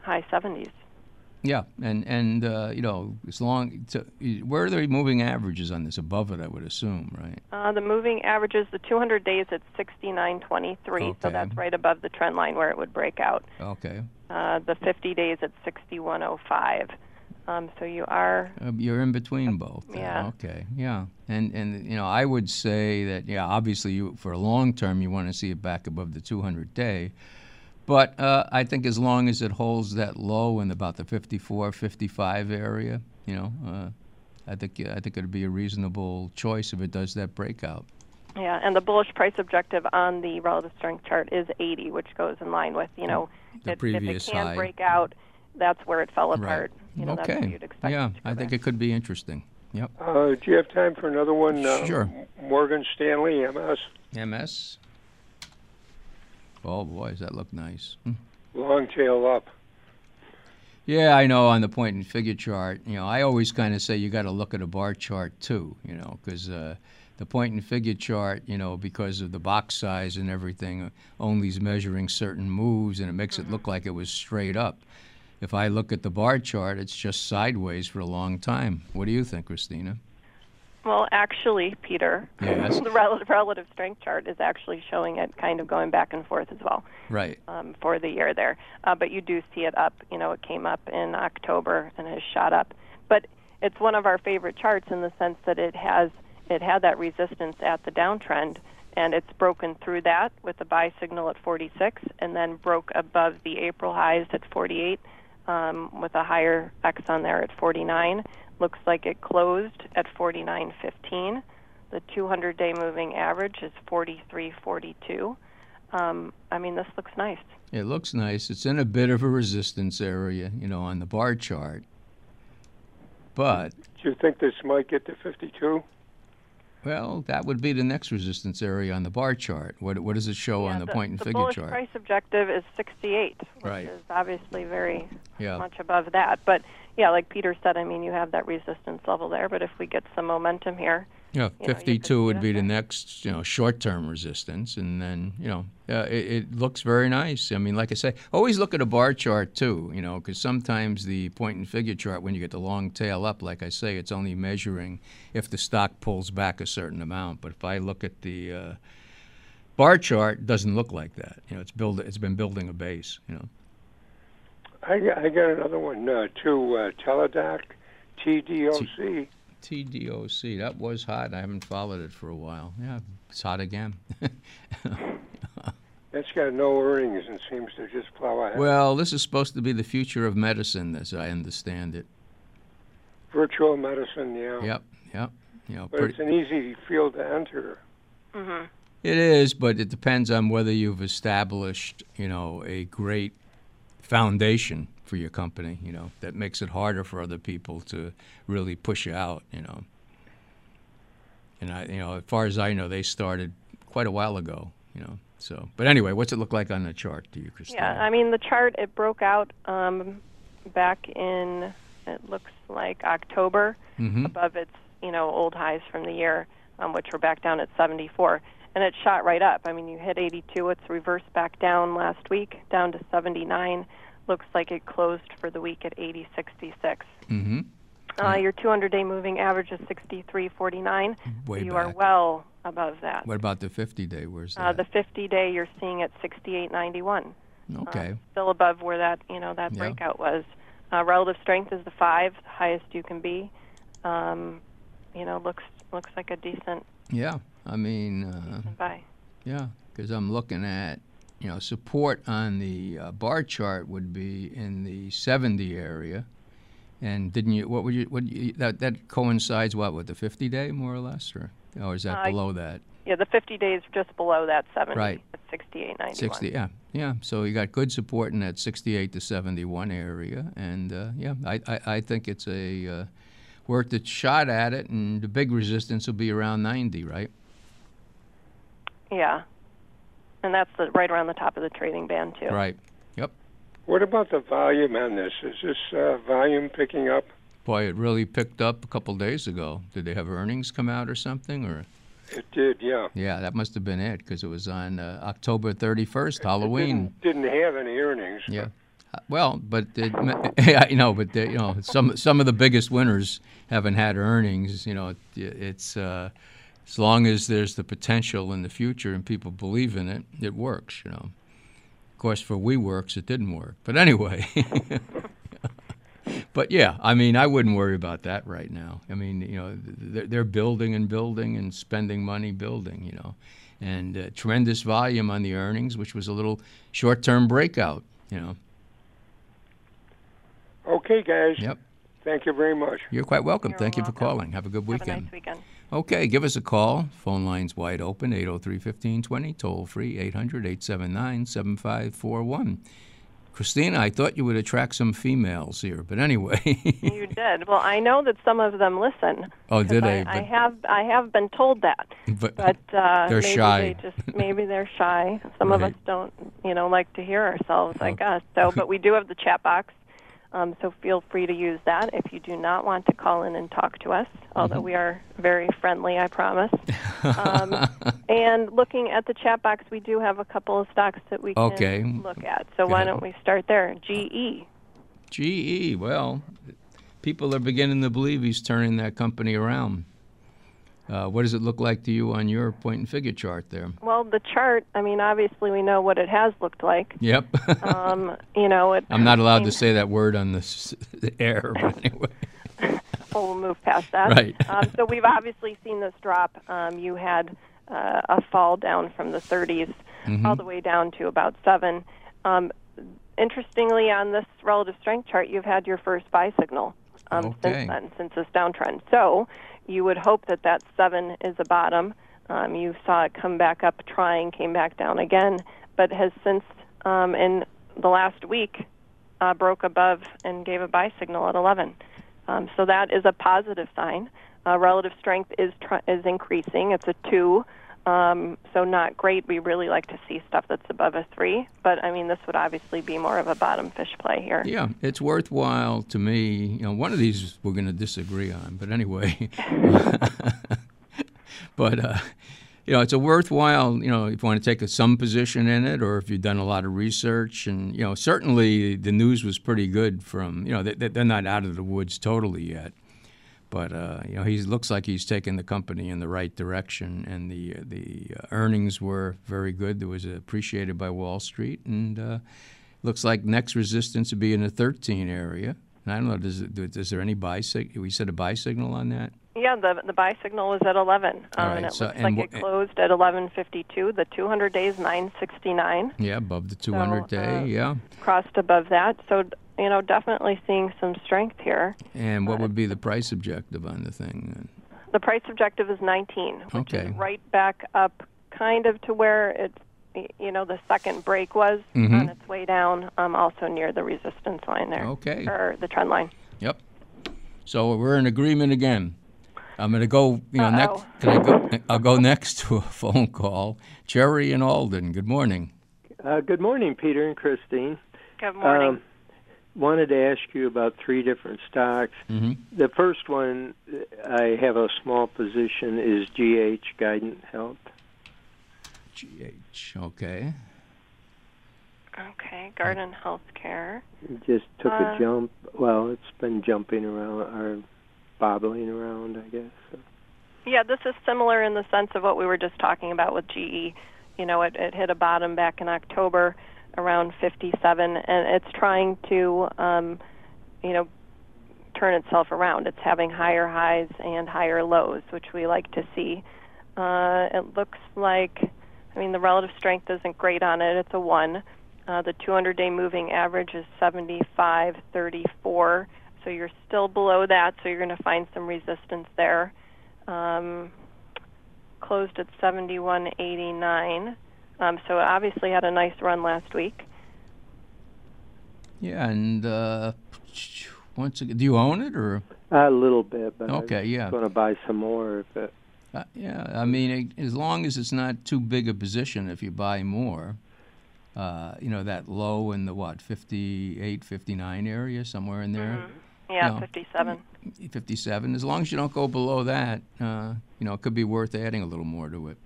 high 70s. Yeah, and and uh, you know, as long to, where are the moving averages on this? Above it, I would assume, right? Uh, the moving averages, the 200 days at 69.23, Okay. so that's right above the trend line where it would break out. Okay, Uh, the 50 days at 61.05. Um, so you are, uh, you're in between both. yeah. Okay. Yeah, and and you know, I would say that yeah, obviously, you for a long term, you want to see it back above the 200 day. But uh, I think as long as it holds that low in about the 54, 55 area, you know, uh, I think I think it'd be a reasonable choice if it does that breakout. yeah, and the bullish price objective on the relative strength chart is 80, which goes in line with, you know, The if, previous if it can high. break out, that's where it fell Right. apart. You know, that's where okay. you'd expect yeah, to I think back. it could be interesting. Yep. Uh, do you have time for another one? Uh, Sure. Morgan Stanley, MS, MS. Oh boy, does that look nice. Hmm. long tail up. Yeah, I know on the point and figure chart, you know, I always kind of say you got to look at a bar chart too, you know, because uh, the point and figure chart, you know, because of the box size and everything, uh, only is measuring certain moves and it makes it look like it was straight up. If I look at the bar chart, it's just sideways for a long time. What do you think, Christina? Well, actually, Peter, Yes. [laughs] the relative, relative strength chart is actually showing it kind of going back and forth as well. Right. um, for the year there. Uh, but you do see it up. You know, it came up in October and has shot up. But it's one of our favorite charts in the sense that it has it had that resistance at the downtrend, and it's broken through that with the buy signal at 46, and then broke above the April highs at 48 um, with a higher X on there at 49. Looks like it closed at 49.15. The 200-day moving average is 43.42. Um, I mean, this looks nice. It looks nice. It's in a bit of a resistance area, you know, on the bar chart. But Do you think this might get to 52? Well, that would be the next resistance area on the bar chart. What, what does it show Yeah, on the, point and the figure bullish chart? price objective is 68, which Right. is obviously very Yeah. much above that. But yeah, like Peter said, I mean, you have that resistance level there. But if we get some momentum here, Yeah, you could 52 see would be the next, you know, short-term resistance, and then, you know, uh, it, it looks very nice. I mean, like I say, always look at a bar chart too, you know, because sometimes the point and figure chart, when you get the long tail up, like I say, it's only measuring if the stock pulls back a certain amount. But if I look at the uh, bar chart, doesn't look like that. You know, it's build, it's been building a base. You know. I got, I got another one uh, too. Uh, Teladoc, TDOC. TDOC, that was hot. I haven't followed it for a while. Yeah, it's hot again. [laughs] That's got no earnings and seems to just plow ahead. well, this is supposed to be the future of medicine, as I understand it. Virtual medicine, yeah. Yep, yep. You know, But pretty, it's an easy field to enter. Mm-hmm. it is, but it depends on whether you've established, you know, a great foundation for your company. You know, that makes it harder for other people to really push you out. You know, and I, you know, as far as I know, they started quite a while ago. You know, so. But anyway, what's it look like on the chart to you, Christina? yeah, I mean, the chart it broke out um, back in it looks like October mm-hmm. above its you know old highs from the year, um, which were back down at 74. And it shot right up. I mean, you hit 82. It's reversed back down last week, down to 79. Looks like it closed for the week at 80.66. Mm-hmm. Uh, your 200-day moving average is 63.49. Way you are well above that. What about the 50 day? Where's Uh, that? the 50-day you're seeing at 68.91. okay. Uh, still above where that you know that Yeah. breakout was. Uh, relative strength is the five, the highest you can be. Um, you know, looks looks like a decent yeah. I mean, uh, buy. yeah, because I'm looking at, you know, support on the uh, bar chart would be in the 70 area. And didn't you? What would you? What you, that that coincides what with the 50 day more or less, or or is that Uh, below that? Yeah, the 50 days just below that 70 Right. at 68.91. 60. Yeah, yeah. So you got good support in that 68 to 71 area, and uh, yeah, I, I I think it's a uh, worth a shot at it, and the big resistance will be around 90, right? Yeah, and that's the, right around the top of the trading band too. Right. Yep. What about the volume on this? Is this uh, volume picking up? Boy, it really picked up a couple days ago. Did they have earnings come out or something? Or It did, yeah. yeah, that must have been it because it was on uh, October 31st, It Halloween. didn't, didn't have any earnings. Yeah, Well, but it, [laughs] you know, but the, you know, some some of the biggest winners haven't had earnings. You know, it, it's uh, as long as there's the potential in the future and people believe in it, it works. You know, of course, for WeWorks, it didn't work. But anyway. [laughs] but yeah, I mean, I wouldn't worry about that right now. I mean, you know, they're, they're building and building and spending money building. You know, and uh, tremendous volume on the earnings, which was a little short-term breakout. You know. Okay, guys. Yep. Thank you very much. You're quite welcome. You're Thank you for calling. Have a good Have a nice weekend. Okay, give us a call. Phone line's wide open 803 1520, toll free 800 879 7541. Christina, I thought you would attract some females here, but anyway. [laughs] You did. Well, I know that some of them listen. Oh, did I, they? I But, have I have been told that, but, but uh, They're maybe shy. They just maybe they're shy. Some of us don't, you know, like to hear ourselves. I Oh. guess so. But we do have the chat box, um, so feel free to use that if you do not want to call in and talk to us. Although Mm-hmm. we are very friendly, I promise. um, [laughs] and looking at the chat box, we do have a couple of stocks that we can Okay. look at. So Go why ahead. don't we start there? GE. GE, well, people are beginning to believe he's turning that company around. Uh, what does it look like to you on your point and figure chart there? Well, the chart. I mean, obviously we know what it has looked like. Yep. [laughs] Um, you know, it. I'm not allowed to say that word on the, the air, [laughs] but anyway. [laughs] Well, we'll move past that. Right. um, so we've obviously seen this drop. Um, you had uh, a fall down from the 30s Mm-hmm. all the way down to about seven. Um, interestingly, on this relative strength chart, you've had your first buy signal um, Okay. since then, since this downtrend. So you would hope that that seven is a bottom. Um, you saw it come back up, trying, came back down again, but has since um, in the last week uh, broke above and gave a buy signal at 11. Um, so that is a positive sign. Uh, relative strength is tr- is increasing. It's a two, um, so not great. We really like to see stuff that's above a three, but I mean this would obviously be more of a bottom fish play here. Yeah, it's worthwhile to me. You know, one of these we're going to disagree on, but anyway. [laughs] but uh, you know, it's a worthwhile. You know, if you want to take a, some position in it, or if you've done a lot of research, and you know, certainly the news was pretty good. From you know, they, they're not out of the woods totally yet. But uh, you know, he looks like he's taking the company in the right direction, and the the earnings were very good. That was appreciated by Wall Street, and uh, looks like next resistance would be in the 13 area. And I don't know, does it, is there any buy sig- We said a buy signal on that. Yeah, the the buy signal was at 11, um, right, and it so- looks and like wh- it closed at 11:52. The 200 days 969 Yeah, above the 200 day. uh, yeah. crossed above that. So you know, definitely seeing some strength here. And what would be the price objective on the thing? The price objective is 19, which Okay. is right back up, kind of to where it, you know, the second break was Mhm. on its way down. Um, also near the resistance line there, Okay. or the trend line. Yep. So we're in agreement again. I'm going to go. You know, next. Uh-oh. Can I go? I'll go next to a [laughs] phone call. Jerry and Alden. Good morning. Uh, good morning, Peter and Christine. Good morning. Um, wanted to ask you about three different stocks. hmm The first one I have a small position is GH Guardant Health. GH. Okay. okay, Garden Healthcare. It just took Uh, a jump. Well, it's been jumping around or bobbling around, I guess. So. Yeah, this is similar in the sense of what we were just talking about with GE. You know, it, it hit a bottom back in October around 57, and it's trying to, um, you know, turn itself around. It's having higher highs and higher lows, which we like to see. Uh, it looks like, I mean, the relative strength isn't great on it. It's a one. Uh, the 200-day moving average is 75.34, so you're still below that. So you're going to find some resistance there um, closed at 71.89. Um, so it obviously had a nice run last week. Yeah, and uh, once again, do you own it or? A little bit, but Okay, yeah. I'm going to buy some more if it. Uh, yeah, I mean, it, as long as it's not too big a position, if you buy more, uh, you know, that low in the what, 58, 59 area, somewhere in there, Yeah, No. 57. 57. As long as you don't go below that, uh, you know, it could be worth adding a little more to it.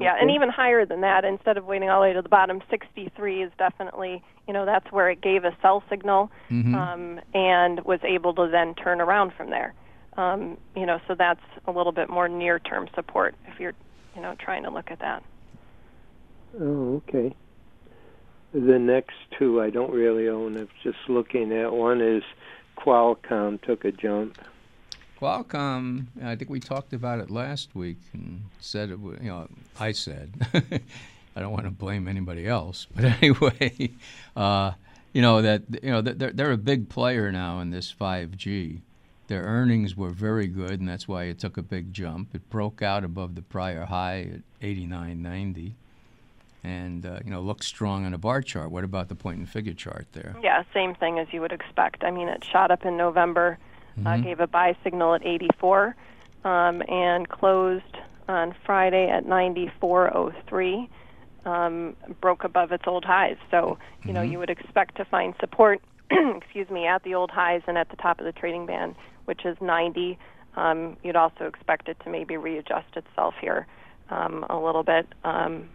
Yeah, and even higher than that, instead of waiting all the way to the bottom, 63 is definitely, you know, that's where it gave a sell signal Mm-hmm. um, and was able to then turn around from there. Um, you know, so that's a little bit more near term support if you're, you know, trying to look at that. Oh, okay. The next two I don't really own. I'm just looking at. One is Qualcomm took a jump. Qualcomm, I think we talked about it last week and said it. You know, I said, [laughs] I don't want to blame anybody else, but [laughs] anyway, uh, you know that you know they're, they're a big player now in this 5G. Their earnings were very good, and that's why it took a big jump. It broke out above the prior high at 89.90, and uh, you know looks strong on a bar chart. What about the point and figure chart there? Yeah, same thing as you would expect. I mean, it shot up in November, uh, gave a buy signal at 84, um, and closed on Friday at 94.03. Um, broke above its old highs. So, you know, you would expect to find support, [clears throat] excuse me, at the old highs and at the top of the trading band, which is 90. Um, you'd also expect it to maybe readjust itself here um, a little bit, um,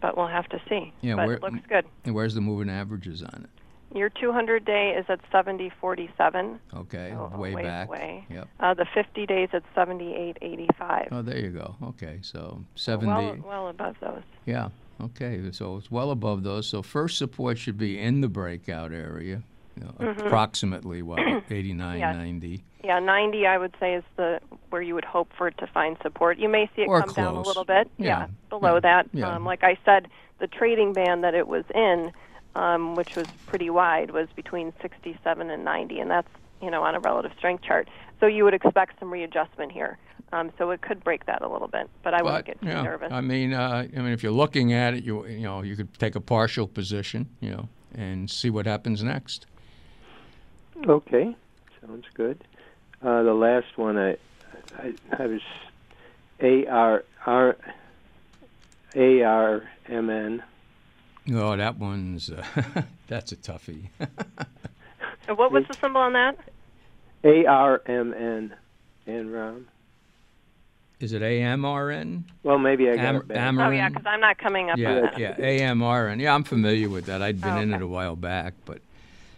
but we'll have to see. Yeah, but where- it looks good. And where's the moving averages on it? Your 200 day is at 70.47. Okay, so a way back. Way. Yep. Uh, the 50 days at 78.85. Oh, there you go. Okay, so 70. well, well above those. Yeah. Okay, so it's well above those. So first support should be in the breakout area, you know, Mm-hmm. approximately what [clears throat] 89, Yes. 90. Yeah, 90 I would say is the where you would hope for it to find support. You may see it Or come down a little bit. Yeah, below yeah, that. yeah. Um, like I said, the trading band that it was in, um, which was pretty wide, was between 67 and 90, and that's you know on a relative strength chart. So you would expect some readjustment here. Um, so it could break that a little bit, but I wouldn't get too yeah, nervous. I mean, uh, I mean, if you're looking at it, you you know, you could take a partial position, you know, and see what happens next. Okay, sounds good. Uh, the last one I, I, I was A R R A R M N. Oh, that one's uh, [laughs] that's a toughie. [laughs] And what was the symbol on that? A R M N. Enron. Is it AMRN? Well, maybe I got Am- it back. Amarin? Oh yeah, because I'm not coming up Yeah, on that. yeah, AMRN. Yeah, I'm familiar with that. I'd been Oh, in it a while back, but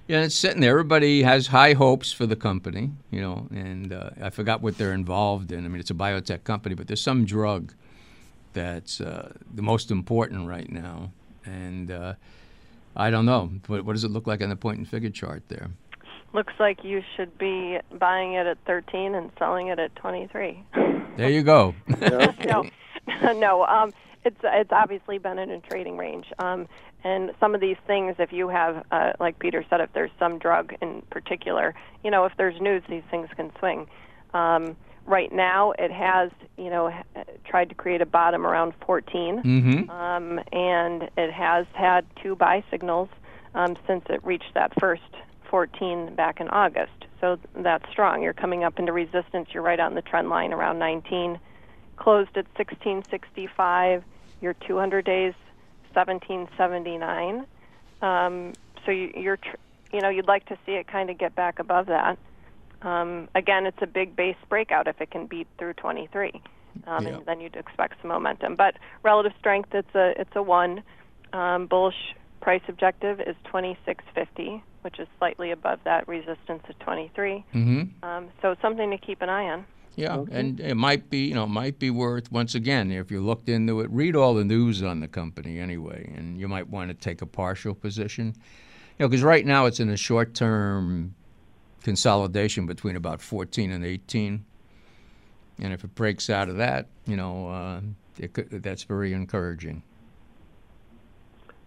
yeah, it's sitting there. Everybody has high hopes for the company, you know, and uh, I forgot what they're involved in. I mean, it's a biotech company, but there's some drug that's uh, the most important right now, and uh, I don't know. What, what does it look like on the point and figure chart there? Looks like you should be buying it at 13 and selling it at 23. There you go. no, [laughs] no. Um, it's it's obviously been in a trading range. Um, and some of these things, if you have, uh, like Peter said, if there's some drug in particular, you know, if there's news, these things can swing. Um, right now, it has, you know, tried to create a bottom around 14, mm-hmm. um, and it has had two buy signals um, since it reached that first 14 back in August. So that's strong. You're coming up into resistance. You're right on the trend line around 19. Closed at 1665. Your 200 days 1779. Um, so you, you're, tr- you know, you'd like to see it kind of get back above that. Um, again, it's a big base breakout if it can beat through 23, um, Yeah. and then you'd expect some momentum. But relative strength, it's a it's a one. Um, bullish price objective is 2650, which is slightly above that resistance of 23. Mm-hmm. Um, so something to keep an eye on. Yeah, and it might be, you know, might be worth once again if you looked into it, read all the news on the company anyway, and you might want to take a partial position, you know, because right now it's in a short-term consolidation between about 14 and 18, and if it breaks out of that, you know, uh, it could, that's very encouraging.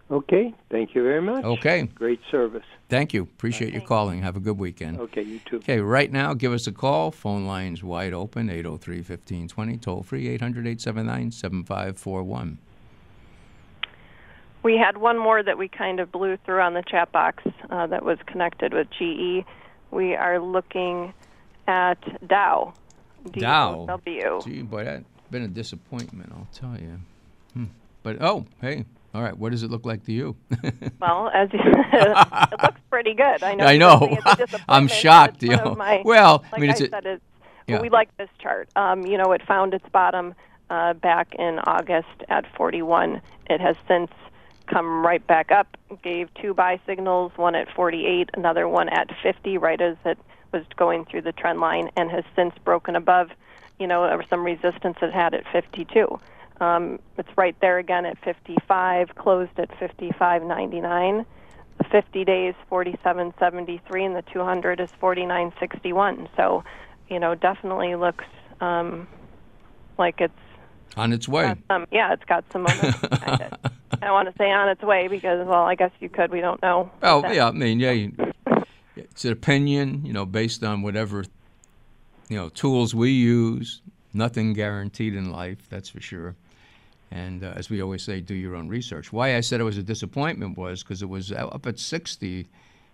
Okay, thank you very much. Okay, Great service. thank you. Appreciate your calling. Have a good weekend. Okay, you too. Okay, right now, give us a call. Phone lines wide open, 803 1520, toll free, 800 879 7541. We had one more that we kind of blew through on the chat box uh, that was connected with GE. We are looking at Dow. Dow. Gee, boy, that's been a disappointment, I'll tell you. Hmm. But, oh, hey, all right, what does it look like to you? [laughs] Well, as you, [laughs] it looks pretty good. I know. I know. [laughs] saying it's a disappointment, I'm shocked, you know. my- Well, I mean, it's I said, it's, yeah. we like this chart. Um, you know, it found its bottom uh, back in August at 41. It has since come right back up, gave two buy signals, one at 48, another one at 50, right as it was going through the trend line, and has since broken above, you know, some resistance it had at 52. Um, it's right there again at 55, closed at 55.99. The 50 days 47.73, and the 200 is 49.61. So, you know, definitely looks um, like it's on its way. Um, yeah, it's got some momentum. kind of. [laughs] I want to say on its way because, well, I guess you could. We don't know. Oh yeah, I mean, yeah, you, it's an opinion, you know, based on whatever, you know, tools we use. Nothing guaranteed in life, that's for sure. And uh, as we always say, do your own research. Why I said it was a disappointment was because it was up at 60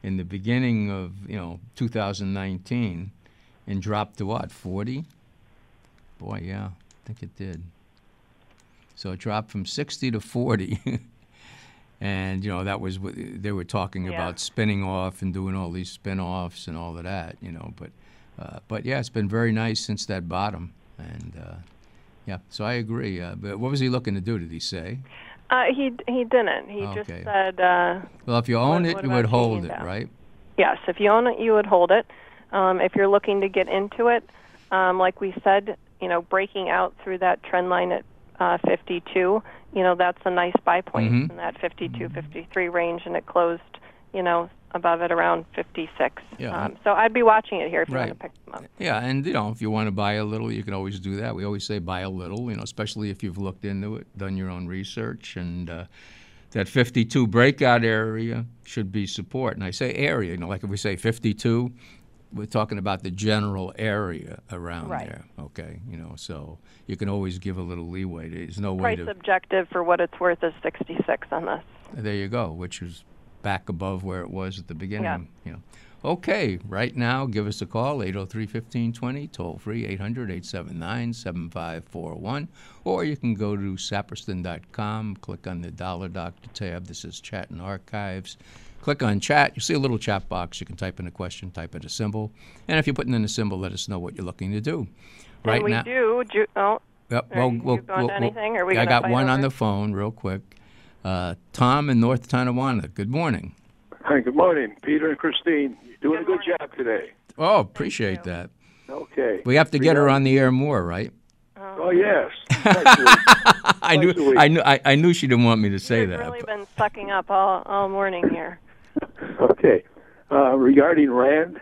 in the beginning of you know 2019, and dropped to what 40. Boy, yeah, I think it did. So it dropped from 60 to 40. [laughs] and, you know, that was what they were talking Yeah. about spinning off and doing all these spin offs and all of that, you know. But, uh, but yeah, it's been very nice since that bottom. And, uh, yeah, so I agree. Uh, but what was he looking to do, did he say? Uh, he he didn't. He just said, uh, Well, if you own What- it, what you would hold it, right? yes, if you own it, you would hold it. Um, if you're looking to get into it, um, like we said, you know, breaking out through that trend line at uh, 52, you know, that's a nice buy point Mhm. in that 52, 53 range, and it closed, you know, above it around 56. Yeah. Um, so I'd be watching it here if you want to pick them up. Yeah, and you know, if you want to buy a little, you can always do that. We always say buy a little, you know, especially if you've looked into it, done your own research, and uh, that 52 breakout area should be support. And I say area, you know, like if we say 52, we're talking about the general area around Right. there. Okay, you know, so you can always give a little leeway. There's no way Price to. objective for what it's worth is 66 on this. There you go, which is back above where it was at the beginning. Yeah. You know. Okay, right now, give us a call, 803-1520, toll free, 800-879-7541, or you can go to saperston.com, click on the Dollar Doctor tab. This is Chat and Archives. Click on chat. You see a little chat box. You can type in a question, type in a symbol, and if you're putting in a symbol, let us know what you're looking to do. Right and we now, do. Ju- oh, Yep. Are Well, you we'll, to anything, are we I got fight one on the phone, real quick. Uh, Tom in North Tonawanda. Good morning. Hi, good morning, Peter and Christine. You're doing Good a good job today. Oh, appreciate that. Okay. We have to get her on the air more, right? Oh yes. [laughs] I knew, Twice a week. I knew, I, I knew she didn't want me to say You've that. really but- been sucking up all, all morning here. [laughs] okay. Uh, regarding Rand.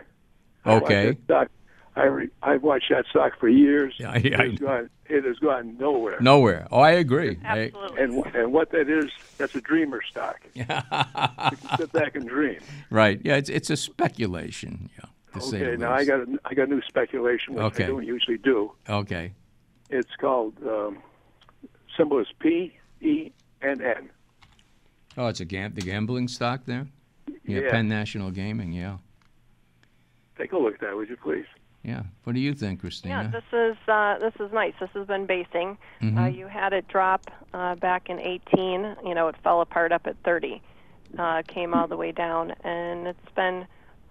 Okay. that stock- I re, I've watched that stock for years. Yeah, it, yeah. has gone, it has gone nowhere. Nowhere. Oh, I agree. I, Absolutely. And and what that is, that's a dreamer stock. [laughs] You can sit back and dream. right. Yeah, it's it's a speculation. Yeah. To Okay. the Now I got a, I got new speculation, which Okay. I don't usually do. Okay. It's called um, symbol is P E N N. Oh, it's a gam- the gambling stock there. Yeah, Yeah. Penn National Gaming. Yeah. Take a look at that, would you please? Yeah. What do you think, Christina? Yeah, Christina? this is uh, this is nice. This has been basing. Uh, Mhm. you had it drop uh, back in 18. You know, it fell apart up at 30. Uh, came all the way down, and it's been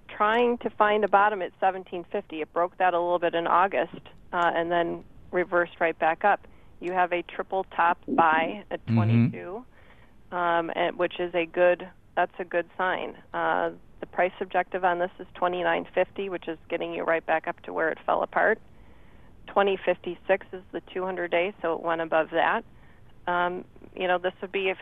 trying to find a bottom at 1750. It broke that a little bit in August, uh, and then reversed right back up. You have a triple top buy at Mhm. 22, um, and, which is a good. That's a good sign. Uh, the price objective on this is 29.50, which is getting you right back up to where it fell apart. 2056 is the 200 day, so it went above that. Um, you know, this would be if,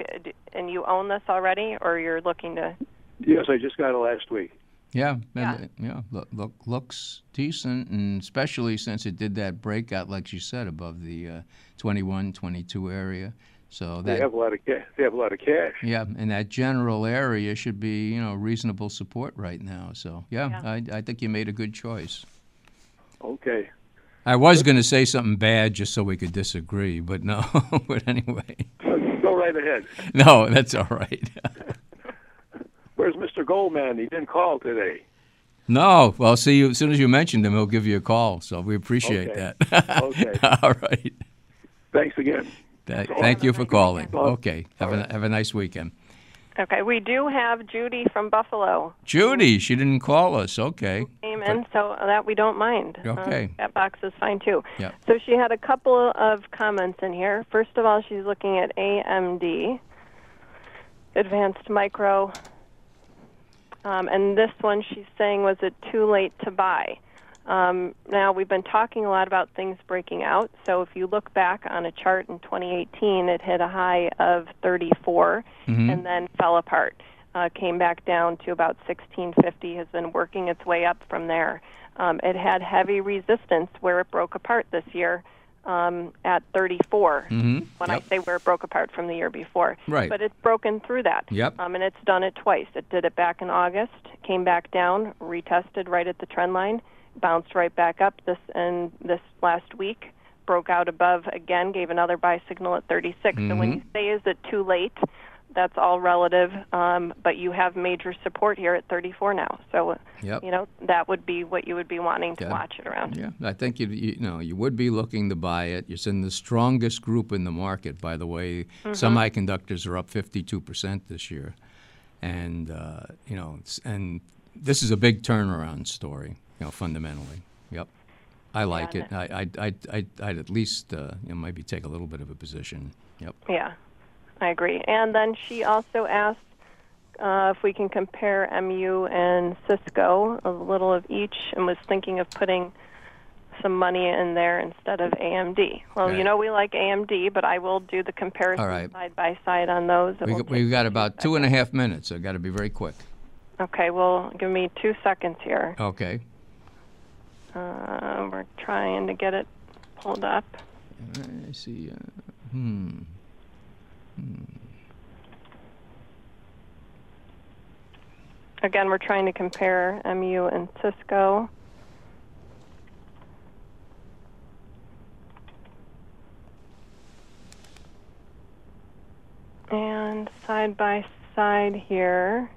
and you own this already, or you're looking to. Yes, I just got it last week. Yeah, Yeah. and, yeah. Look, look, looks decent, and especially since it did that breakout, like you said, above the uh, 21, 22 area. So They have a lot of cash. They have a lot of cash. yeah, and that general area should be you know reasonable support right now. So yeah, Yeah. I, I think you made a good choice. Okay. I was going to say something bad just so we could disagree, but no. [laughs] but anyway, Go right ahead. [laughs] no, that's all right. [laughs] Where's Mr. Goldman? He didn't call today. no, well, see you as soon as you mentioned him, he'll give you a call. So we appreciate Okay. that. Okay. all right. Thanks again. Th- Thank you for calling. Okay. Have a, have a nice weekend. Okay, we do have Judy from Buffalo. Judy, she didn't call us. Okay. Came in, so that we don't mind. Uh, Okay. that box is fine too. Yep. So she had a couple of comments in here. First of all, she's looking at AMD, Advanced Micro, um, and this one she's saying was it too late to buy? Um, now we've been talking a lot about things breaking out. So if you look back on a chart in 2018, it hit a high of 34 and then fell apart. Uh, came back down to about 1650. Has been working its way up from there. Um, it had heavy resistance where it broke apart this year um, at 34. Mhm. When Yep. I say where it broke apart from the year before, Right. But it's broken through that. Yep. Um, and it's done it twice. It did it back in August, came back down, retested right at the trend line, bounced right back up this and this last week, broke out above again, gave another buy signal at 36. So when you say is it too late, that's all relative. Um, but you have major support here at 34 now. So Yep. you know that would be what you would be wanting to Yeah. watch it around. Yeah, I think you, you know you would be looking to buy it. It's in the strongest group in the market. By the way, Mm-hmm. semiconductors are up 52 percent this year, and uh, you know, and this is a big turnaround story. You know, fundamentally. Yep, I like Yeah, it. I, I, I, I, I'd at least uh, you know, maybe take a little bit of a position. Yep. Yeah, I agree. And then she also asked uh, if we can compare MU and Cisco, a little of each, and was thinking of putting some money in there instead of AMD. Well, you know we like AMD, but I will do the comparison right. side by side on those. We, got- we've got about two and a half minutes. I got to be very quick. Okay, well, give me two seconds here. Okay. Uh, we're trying to get it pulled up. I see. Uh, hmm. Again, we're trying to compare MU and Cisco. And side by side here.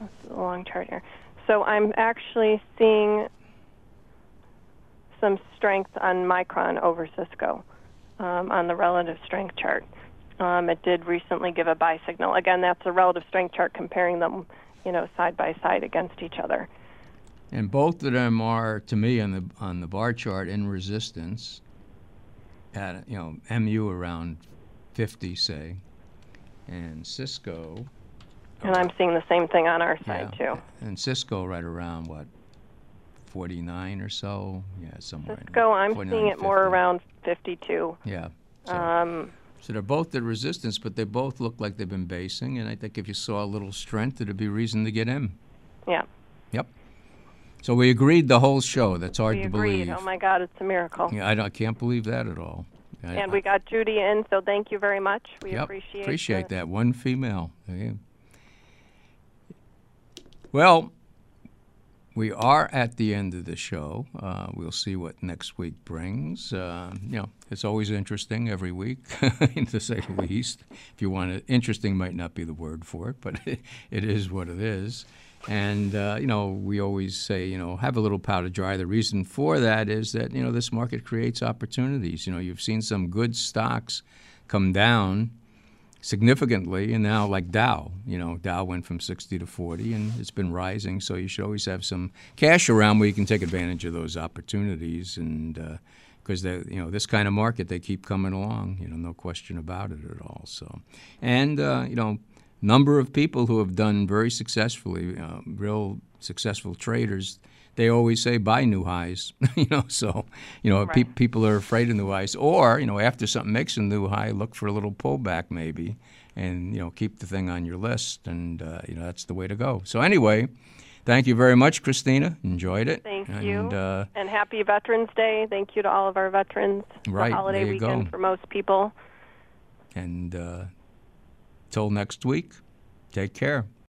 This is a long chart here. So I'm actually seeing some strength on Micron over Cisco um, on the relative strength chart. Um, it did recently give a buy signal. Again, that's a relative strength chart comparing them, you know, side by side against each other. And both of them are, to me, on the on the bar chart in resistance. At you know, MU around 50, say, and Cisco. And I'm seeing the same thing on our side yeah, too. And Cisco right around what, 49 or so? Yeah, somewhere. in Cisco, I'm 49, seeing it more around 52. Yeah. So, Um, so they're both at resistance, but they both look like they've been basing. And I think if you saw a little strength, it'd be reason to get in. yeah, Yep. So we agreed the whole show. That's hard we to agreed. believe. Oh my God, it's a miracle. Yeah, I, I can't believe that at all. I- And we got Judy in, so thank you very much. We Yep, appreciate appreciate the- that. One female. Yeah. Well, we are at the end of the show. Uh, we'll see what next week brings. Uh, you know, it's always interesting every week, [laughs] to say the least. If you want it, interesting might not be the word for it, but [laughs] it is what it is. And uh, you know, we always say, you know, have a little powder dry. The reason for that is that you know this market creates opportunities. You know, you've seen some good stocks come down significantly, and now like Dow, you know, Dow went from 60 to 40, and it's been rising. So you should always have some cash around where you can take advantage of those opportunities, and because they, you know, this kind of market, they keep coming along. You know, no question about it at all. So, and uh, you know, number of people who have done very successfully, uh, real successful traders. They always say buy new highs, [laughs] you know. So, you know, pe- people are afraid of new highs, or you know, after something makes a new high, look for a little pullback maybe, and you know, keep the thing on your list, and uh, you know, that's the way to go. So anyway, thank you very much, Christina. Enjoyed it. Thank and, you. Uh, And happy Veterans Day. Thank you to all of our veterans. Right, holiday there you weekend go. for most people. and uh, till next week, take care.